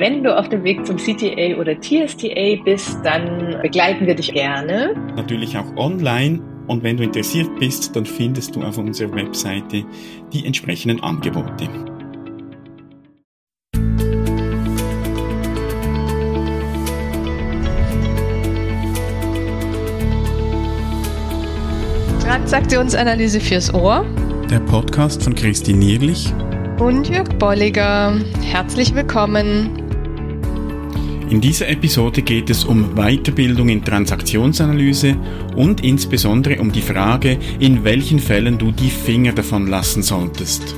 wenn du auf dem Weg zum CTA oder TSTA bist, dann begleiten wir dich gerne. Natürlich auch online. Und wenn du interessiert bist, dann findest du auf unserer Webseite die entsprechenden Angebote. Transaktionsanalyse fürs Ohr. Der Podcast von Christine Nierlich und Jörg Bolliger. Herzlich willkommen. In dieser Episode geht es um Weiterbildung in Transaktionsanalyse und insbesondere um die Frage, in welchen Fällen du die Finger davon lassen solltest.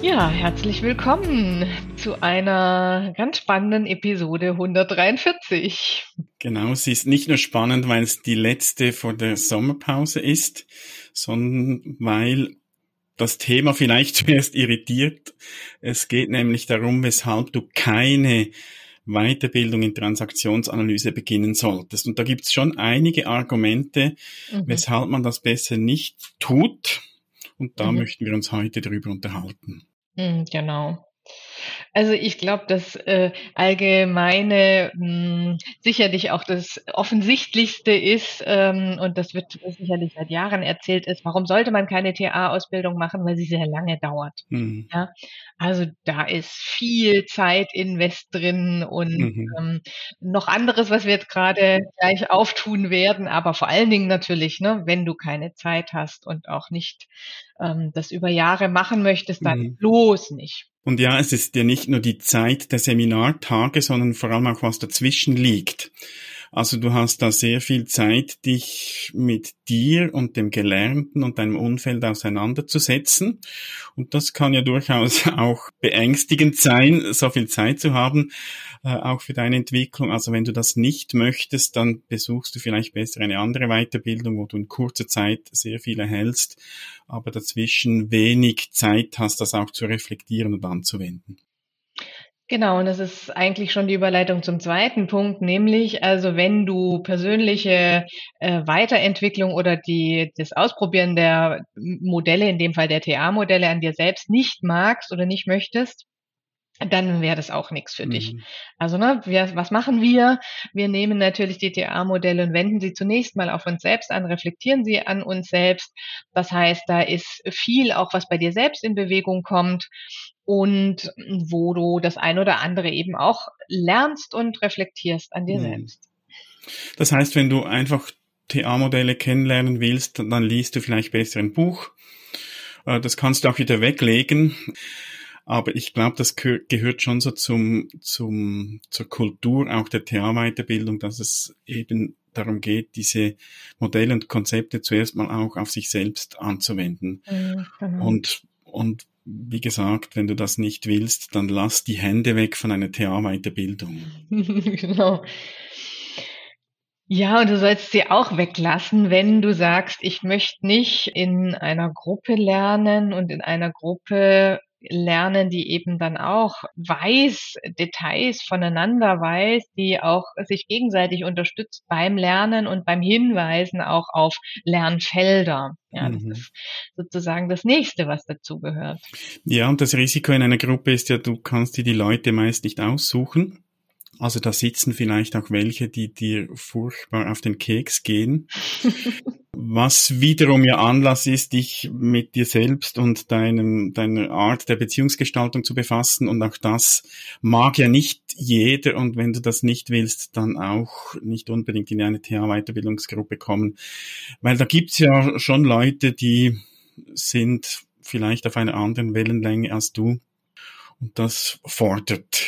Ja, herzlich willkommen zu einer ganz spannenden Episode 143. Genau, sie ist nicht nur spannend, weil es die letzte vor der Sommerpause ist, sondern weil das Thema vielleicht zuerst irritiert. Es geht nämlich darum, weshalb du keine Weiterbildung in Transaktionsanalyse beginnen solltest. Und da gibt es schon einige Argumente, mhm. weshalb man das besser nicht tut. Und da mhm. möchten wir uns heute darüber unterhalten. Mhm, genau. Also ich glaube, das äh, allgemeine mh, hm, sicherlich auch das Offensichtlichste ist, ähm, und das wird sicherlich seit Jahren erzählt, ist, warum sollte man keine TA-Ausbildung machen, weil sie sehr lange dauert. Mhm. Ja? Also da ist viel Zeit invest drin und mhm. ähm, noch anderes, was wir jetzt gerade gleich auftun werden, aber vor allen Dingen natürlich, ne, wenn du keine Zeit hast und auch nicht ähm, das über Jahre machen möchtest, dann mhm. bloß nicht. Und ja, es ist ja nicht nur die Zeit der Seminartage, sondern vor allem auch was dazwischen liegt. Also du hast da sehr viel Zeit, dich mit dir und dem Gelernten und deinem Umfeld auseinanderzusetzen. Und das kann ja durchaus auch beängstigend sein, so viel Zeit zu haben, äh, auch für deine Entwicklung. Also wenn du das nicht möchtest, dann besuchst du vielleicht besser eine andere Weiterbildung, wo du in kurzer Zeit sehr viel erhältst, aber dazwischen wenig Zeit hast, das auch zu reflektieren und anzuwenden. Genau, und das ist eigentlich schon die Überleitung zum zweiten Punkt, nämlich also wenn du persönliche äh, Weiterentwicklung oder die das Ausprobieren der Modelle, in dem Fall der TA-Modelle an dir selbst nicht magst oder nicht möchtest, dann wäre das auch nichts für mhm. dich. Also, ne, wir, was machen wir? Wir nehmen natürlich die TA-Modelle und wenden sie zunächst mal auf uns selbst an, reflektieren sie an uns selbst. Das heißt, da ist viel auch, was bei dir selbst in Bewegung kommt und wo du das ein oder andere eben auch lernst und reflektierst an dir mhm. selbst. Das heißt, wenn du einfach TA-Modelle kennenlernen willst, dann liest du vielleicht besser ein Buch. Äh, das kannst du auch wieder weglegen. Aber ich glaube, das gehört schon so zum, zum, zur Kultur auch der TA-Weiterbildung, dass es eben darum geht, diese Modelle und Konzepte zuerst mal auch auf sich selbst anzuwenden. Mhm, genau. Und, und wie gesagt, wenn du das nicht willst, dann lass die Hände weg von einer TA-Weiterbildung. genau. Ja, und du sollst sie auch weglassen, wenn du sagst, ich möchte nicht in einer Gruppe lernen und in einer Gruppe lernen, die eben dann auch weiß, Details voneinander weiß, die auch sich gegenseitig unterstützt beim Lernen und beim Hinweisen auch auf Lernfelder. Ja, das mhm. ist sozusagen das nächste, was dazugehört. Ja, und das Risiko in einer Gruppe ist ja, du kannst dir die Leute meist nicht aussuchen. Also da sitzen vielleicht auch welche, die dir furchtbar auf den Keks gehen. was wiederum ja Anlass ist, dich mit dir selbst und deinem, deiner Art der Beziehungsgestaltung zu befassen. Und auch das mag ja nicht jeder. Und wenn du das nicht willst, dann auch nicht unbedingt in eine TA-Weiterbildungsgruppe kommen. Weil da gibt's ja schon Leute, die sind vielleicht auf einer anderen Wellenlänge als du. Und das fordert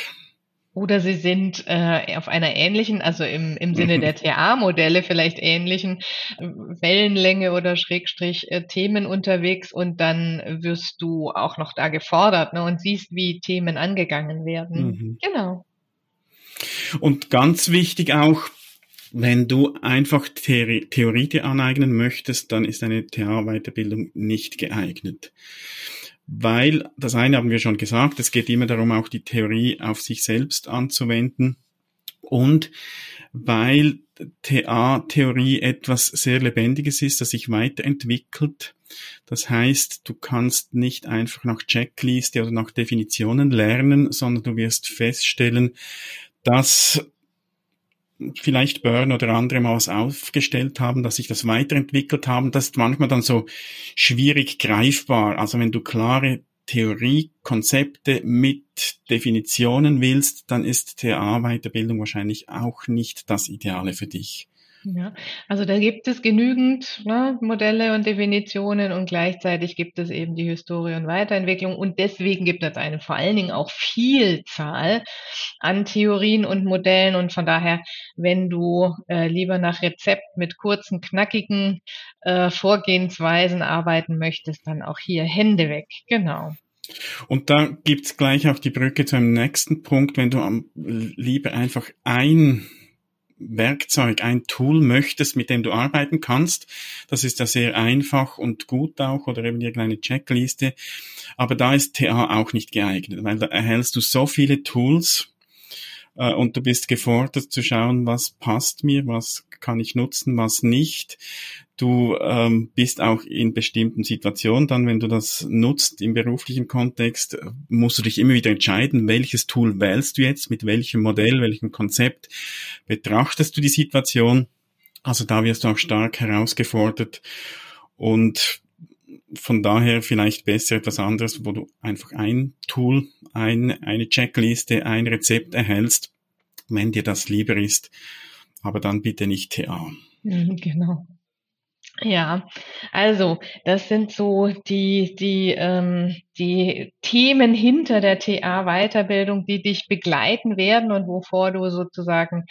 oder sie sind äh, auf einer ähnlichen, also im, im Sinne der TA-Modelle vielleicht ähnlichen äh, Wellenlänge oder Schrägstrich äh, Themen unterwegs und dann wirst du auch noch da gefordert ne, und siehst, wie Themen angegangen werden. Mhm. Genau. Und ganz wichtig auch, wenn du einfach Theorie, Theorie aneignen möchtest, dann ist eine TA-Weiterbildung nicht geeignet weil das eine haben wir schon gesagt, es geht immer darum, auch die Theorie auf sich selbst anzuwenden. Und weil TA-Theorie etwas sehr Lebendiges ist, das sich weiterentwickelt. Das heißt, du kannst nicht einfach nach Checkliste oder nach Definitionen lernen, sondern du wirst feststellen, dass vielleicht Burn oder andere mal was aufgestellt haben, dass sich das weiterentwickelt haben, das ist manchmal dann so schwierig greifbar. Also wenn du klare Theoriekonzepte mit Definitionen willst, dann ist TA-Weiterbildung wahrscheinlich auch nicht das Ideale für dich. Ja, also da gibt es genügend ne, Modelle und Definitionen und gleichzeitig gibt es eben die Historie und Weiterentwicklung und deswegen gibt es eine vor allen Dingen auch Vielzahl an Theorien und Modellen und von daher, wenn du äh, lieber nach Rezept mit kurzen, knackigen äh, Vorgehensweisen arbeiten möchtest, dann auch hier Hände weg. Genau. Und da gibt's gleich auch die Brücke zu einem nächsten Punkt, wenn du am, lieber einfach ein Werkzeug, ein Tool möchtest, mit dem du arbeiten kannst. Das ist ja sehr einfach und gut auch oder eben die kleine Checkliste. Aber da ist TA auch nicht geeignet, weil da erhältst du so viele Tools äh, und du bist gefordert zu schauen, was passt mir, was kann ich nutzen, was nicht. Du ähm, bist auch in bestimmten Situationen dann, wenn du das nutzt im beruflichen Kontext, musst du dich immer wieder entscheiden, welches Tool wählst du jetzt, mit welchem Modell, welchem Konzept betrachtest du die Situation. Also da wirst du auch stark herausgefordert und von daher vielleicht besser etwas anderes, wo du einfach ein Tool, ein, eine Checkliste, ein Rezept erhältst, wenn dir das lieber ist. Aber dann bitte nicht TA. Mhm, genau. Ja, also das sind so die, die, ähm, die Themen hinter der TA-Weiterbildung, die dich begleiten werden und wovor du sozusagen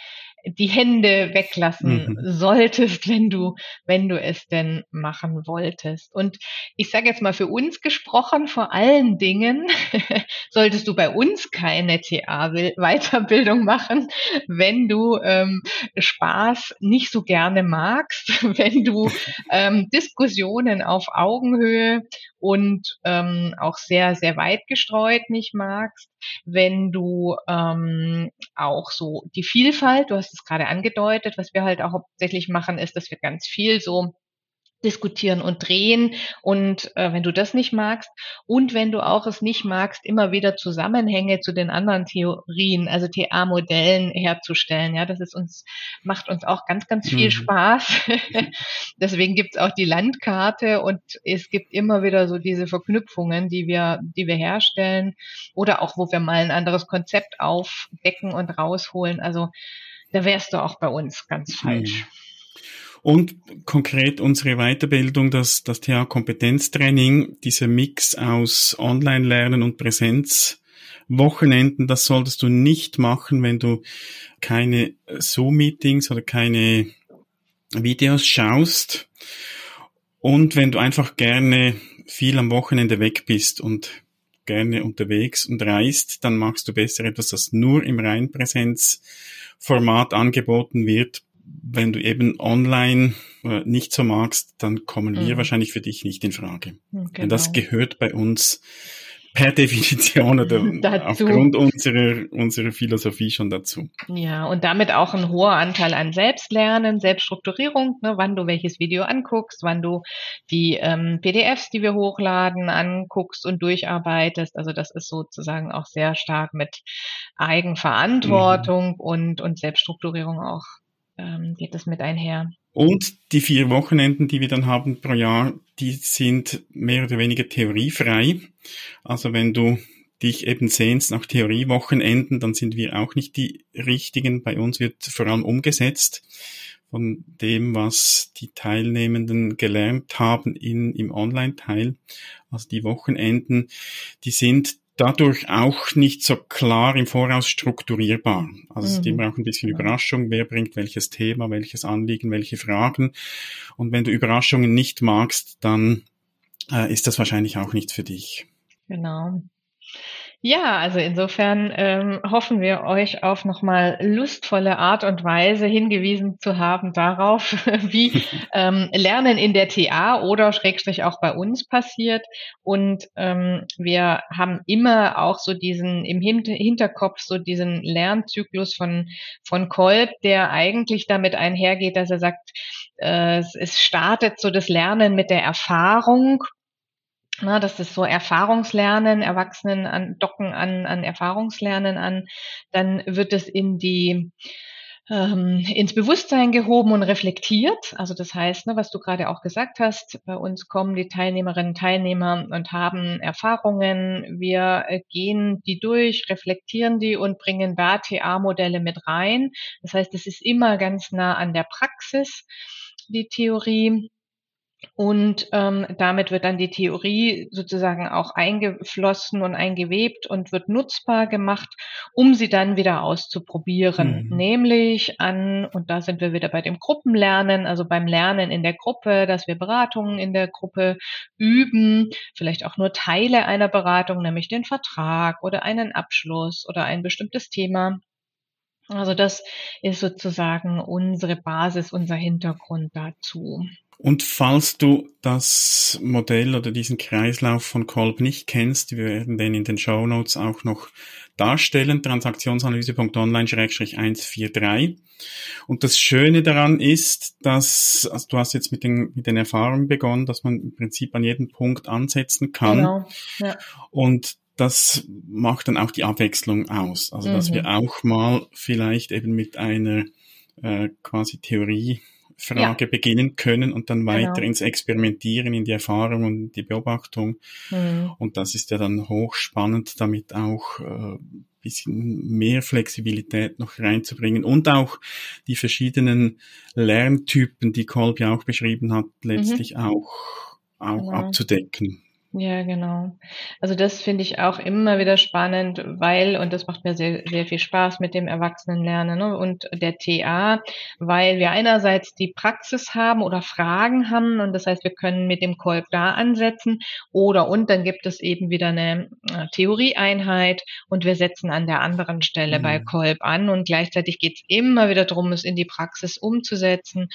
die Hände weglassen mhm. solltest, wenn du, wenn du es denn machen wolltest. Und ich sage jetzt mal für uns gesprochen, vor allen Dingen solltest du bei uns keine TA-Weiterbildung machen, wenn du ähm, Spaß nicht so gerne magst, wenn du ähm, Diskussionen auf Augenhöhe und ähm, auch sehr, sehr weit gestreut nicht magst, wenn du ähm, auch so die Vielfalt, du hast es gerade angedeutet, was wir halt auch hauptsächlich machen, ist, dass wir ganz viel so diskutieren und drehen und äh, wenn du das nicht magst und wenn du auch es nicht magst, immer wieder Zusammenhänge zu den anderen Theorien, also TA-Modellen herzustellen. Ja, das ist uns, macht uns auch ganz, ganz viel mhm. Spaß. Deswegen gibt's auch die Landkarte und es gibt immer wieder so diese Verknüpfungen, die wir, die wir herstellen oder auch, wo wir mal ein anderes Konzept aufdecken und rausholen. Also da wärst du auch bei uns ganz falsch. Mhm. Und konkret unsere Weiterbildung, das, das Thema Kompetenztraining, dieser Mix aus Online-Lernen und Präsenzwochenenden, das solltest du nicht machen, wenn du keine Zoom-Meetings oder keine Videos schaust. Und wenn du einfach gerne viel am Wochenende weg bist und gerne unterwegs und reist, dann machst du besser etwas, das nur im Reinpräsenzformat angeboten wird, wenn du eben online äh, nicht so magst, dann kommen wir mhm. wahrscheinlich für dich nicht in Frage. Genau. Das gehört bei uns per Definition oder dazu. aufgrund unserer, unserer Philosophie schon dazu. Ja, und damit auch ein hoher Anteil an Selbstlernen, Selbststrukturierung, ne, wann du welches Video anguckst, wann du die ähm, PDFs, die wir hochladen, anguckst und durcharbeitest. Also das ist sozusagen auch sehr stark mit Eigenverantwortung mhm. und, und Selbststrukturierung auch ähm, geht das mit einher. Und die vier Wochenenden, die wir dann haben pro Jahr, die sind mehr oder weniger theoriefrei. Also wenn du dich eben sehnst nach Theoriewochenenden, dann sind wir auch nicht die richtigen. Bei uns wird vor allem umgesetzt von dem, was die Teilnehmenden gelernt haben in, im Online-Teil. Also die Wochenenden, die sind dadurch auch nicht so klar im Voraus strukturierbar. Also mhm. immer auch ein bisschen Überraschung, wer bringt welches Thema, welches Anliegen, welche Fragen. Und wenn du Überraschungen nicht magst, dann äh, ist das wahrscheinlich auch nichts für dich. Genau. Ja, also insofern ähm, hoffen wir euch auf nochmal lustvolle Art und Weise hingewiesen zu haben darauf, wie ähm, Lernen in der TA oder Schrägstrich auch bei uns passiert. Und ähm, wir haben immer auch so diesen im Hinterkopf so diesen Lernzyklus von von Kolb, der eigentlich damit einhergeht, dass er sagt, äh, es startet so das Lernen mit der Erfahrung na, das ist so Erfahrungslernen, Erwachsenen an, docken an, an Erfahrungslernen an. Dann wird es in die ähm, ins Bewusstsein gehoben und reflektiert. Also das heißt, ne, was du gerade auch gesagt hast, bei uns kommen die Teilnehmerinnen und Teilnehmer und haben Erfahrungen. Wir äh, gehen die durch, reflektieren die und bringen BTA-Modelle mit rein. Das heißt, es ist immer ganz nah an der Praxis, die Theorie. Und ähm, damit wird dann die Theorie sozusagen auch eingeflossen und eingewebt und wird nutzbar gemacht, um sie dann wieder auszuprobieren. Mhm. Nämlich an, und da sind wir wieder bei dem Gruppenlernen, also beim Lernen in der Gruppe, dass wir Beratungen in der Gruppe üben, vielleicht auch nur Teile einer Beratung, nämlich den Vertrag oder einen Abschluss oder ein bestimmtes Thema. Also das ist sozusagen unsere Basis, unser Hintergrund dazu. Und falls du das Modell oder diesen Kreislauf von Kolb nicht kennst, wir werden den in den Show Notes auch noch darstellen, transaktionsanalyse.online-143. Und das Schöne daran ist, dass, also du hast jetzt mit den, mit den Erfahrungen begonnen, dass man im Prinzip an jedem Punkt ansetzen kann. Genau. Ja. Und das macht dann auch die Abwechslung aus. Also, dass mhm. wir auch mal vielleicht eben mit einer äh, quasi Theorie Frage ja. beginnen können und dann weiter genau. ins Experimentieren, in die Erfahrung und die Beobachtung. Mhm. Und das ist ja dann hochspannend, damit auch äh, bisschen mehr Flexibilität noch reinzubringen und auch die verschiedenen Lerntypen, die Colby auch beschrieben hat, letztlich mhm. auch, auch genau. abzudecken. Ja, genau. Also das finde ich auch immer wieder spannend, weil, und das macht mir sehr, sehr viel Spaß mit dem Erwachsenenlernen ne, und der TA, weil wir einerseits die Praxis haben oder Fragen haben und das heißt, wir können mit dem Kolb da ansetzen oder und dann gibt es eben wieder eine äh, Theorieeinheit und wir setzen an der anderen Stelle mhm. bei Kolb an und gleichzeitig geht es immer wieder darum, es in die Praxis umzusetzen,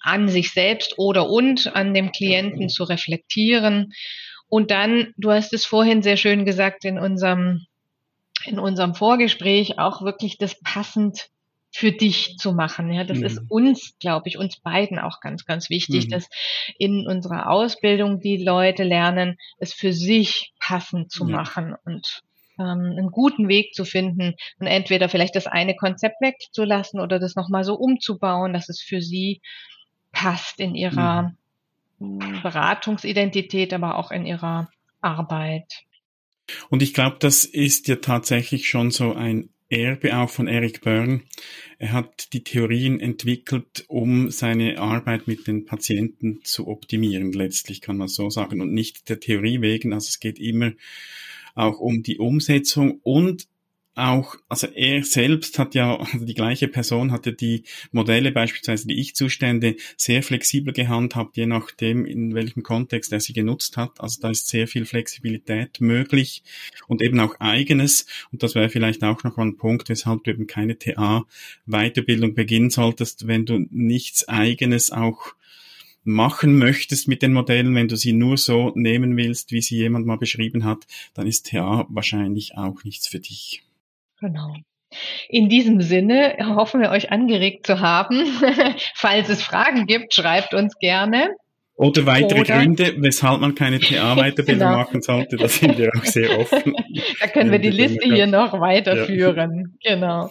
an sich selbst oder und an dem Klienten zu reflektieren. Und dann, du hast es vorhin sehr schön gesagt in unserem, in unserem Vorgespräch, auch wirklich das passend für dich zu machen. Ja, das mhm. ist uns, glaube ich, uns beiden auch ganz, ganz wichtig, mhm. dass in unserer Ausbildung die Leute lernen, es für sich passend zu ja. machen und ähm, einen guten Weg zu finden und entweder vielleicht das eine Konzept wegzulassen oder das nochmal so umzubauen, dass es für sie passt in ihrer mhm. Beratungsidentität, aber auch in ihrer Arbeit. Und ich glaube, das ist ja tatsächlich schon so ein Erbe auch von Eric Byrne. Er hat die Theorien entwickelt, um seine Arbeit mit den Patienten zu optimieren, letztlich kann man so sagen, und nicht der Theorie wegen. Also es geht immer auch um die Umsetzung und auch, also er selbst hat ja, also die gleiche Person hatte die Modelle, beispielsweise die Ich-Zustände, sehr flexibel gehandhabt, je nachdem, in welchem Kontext er sie genutzt hat. Also da ist sehr viel Flexibilität möglich und eben auch eigenes. Und das wäre vielleicht auch noch ein Punkt, weshalb du eben keine TA-Weiterbildung beginnen solltest, wenn du nichts eigenes auch machen möchtest mit den Modellen, wenn du sie nur so nehmen willst, wie sie jemand mal beschrieben hat, dann ist TA wahrscheinlich auch nichts für dich. Genau. In diesem Sinne hoffen wir euch angeregt zu haben. Falls es Fragen gibt, schreibt uns gerne. Oder weitere Oder, Gründe, weshalb man keine TA-Weiterbildung genau. machen sollte, da sind wir auch sehr offen. Da können wir die Liste hier noch weiterführen. Ja. Genau.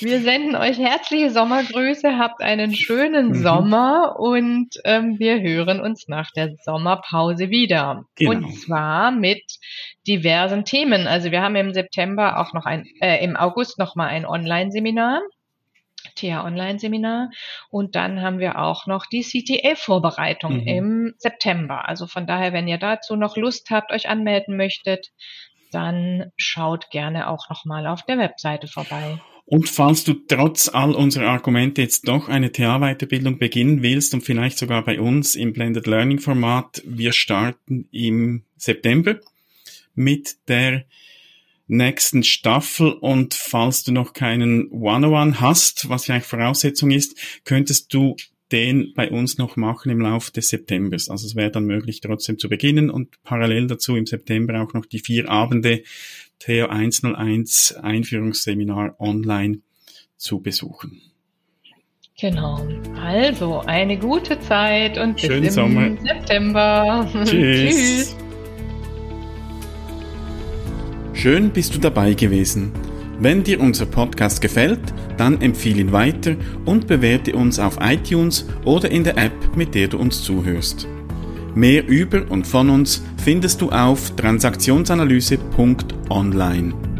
Wir senden euch herzliche Sommergrüße, habt einen schönen mhm. Sommer und ähm, wir hören uns nach der Sommerpause wieder. Genau. Und zwar mit diversen Themen. Also wir haben im September auch noch ein, äh, im August noch mal ein Online-Seminar. TH Online-Seminar. Und dann haben wir auch noch die CTA-Vorbereitung mhm. im September. Also von daher, wenn ihr dazu noch Lust habt, euch anmelden möchtet, dann schaut gerne auch nochmal auf der Webseite vorbei. Und falls du trotz all unserer Argumente jetzt doch eine TA-Weiterbildung beginnen willst und vielleicht sogar bei uns im Blended Learning Format, wir starten im September mit der nächsten Staffel und falls du noch keinen One-on-One hast, was ja eigentlich Voraussetzung ist, könntest du den bei uns noch machen im Laufe des Septembers. Also es wäre dann möglich, trotzdem zu beginnen und parallel dazu im September auch noch die vier Abende Theo 101 Einführungsseminar online zu besuchen. Genau. Also eine gute Zeit und Schönen bis im Sommer. September. Tschüss. Tschüss. Schön bist du dabei gewesen. Wenn dir unser Podcast gefällt, dann empfehle ihn weiter und bewerte uns auf iTunes oder in der App, mit der du uns zuhörst. Mehr über und von uns findest du auf transaktionsanalyse.online.